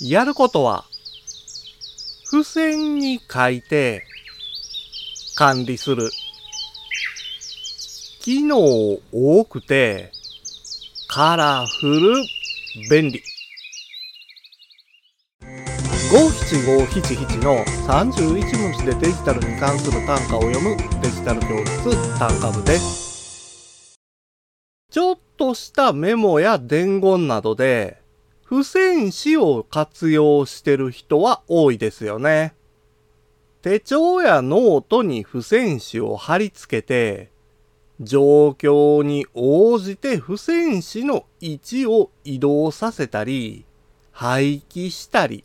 やることは、付箋に書いて管理する。機能多くてカラフル便利。五七五七七の31文字でデジタルに関する単価を読むデジタル教室単価部です。ちょっとしたメモや伝言などで付箋紙を活用してる人は多いですよね。手帳やノートに付箋紙を貼り付けて状況に応じて付箋紙の位置を移動させたり、廃棄したり、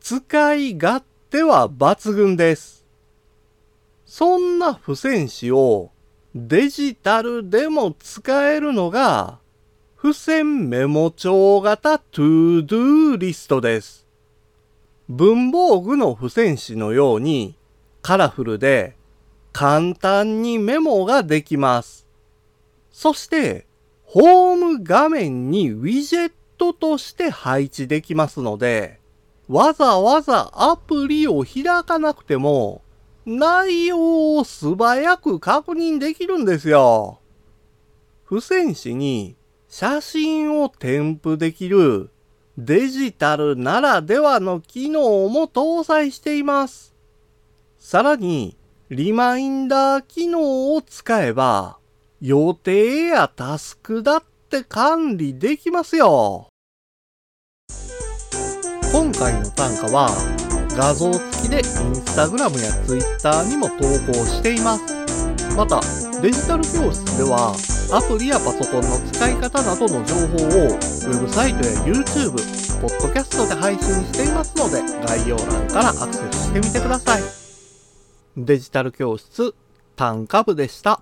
使い勝手は抜群です。そんな付箋紙をデジタルでも使えるのが、付箋メモ帳型 ToDo リストです。文房具の付箋紙のようにカラフルで簡単にメモができます。そして、ホーム画面にウィジェットとして配置できますので、わざわざアプリを開かなくても、内容を素早く確認できるんですよ。付箋紙に写真を添付できるデジタルならではの機能も搭載しています。さらに、リマインダー機能を使えば、予定やタスクだって管理できますよ。今回の単価は、画像付きでインスタグラムやツイッターにも投稿しています。また、デジタル教室では、アプリやパソコンの使い方などの情報を、ウェブサイトや YouTube、ポッドキャストで配信していますので、概要欄からアクセスしてみてください。デジタル教室単価部でした。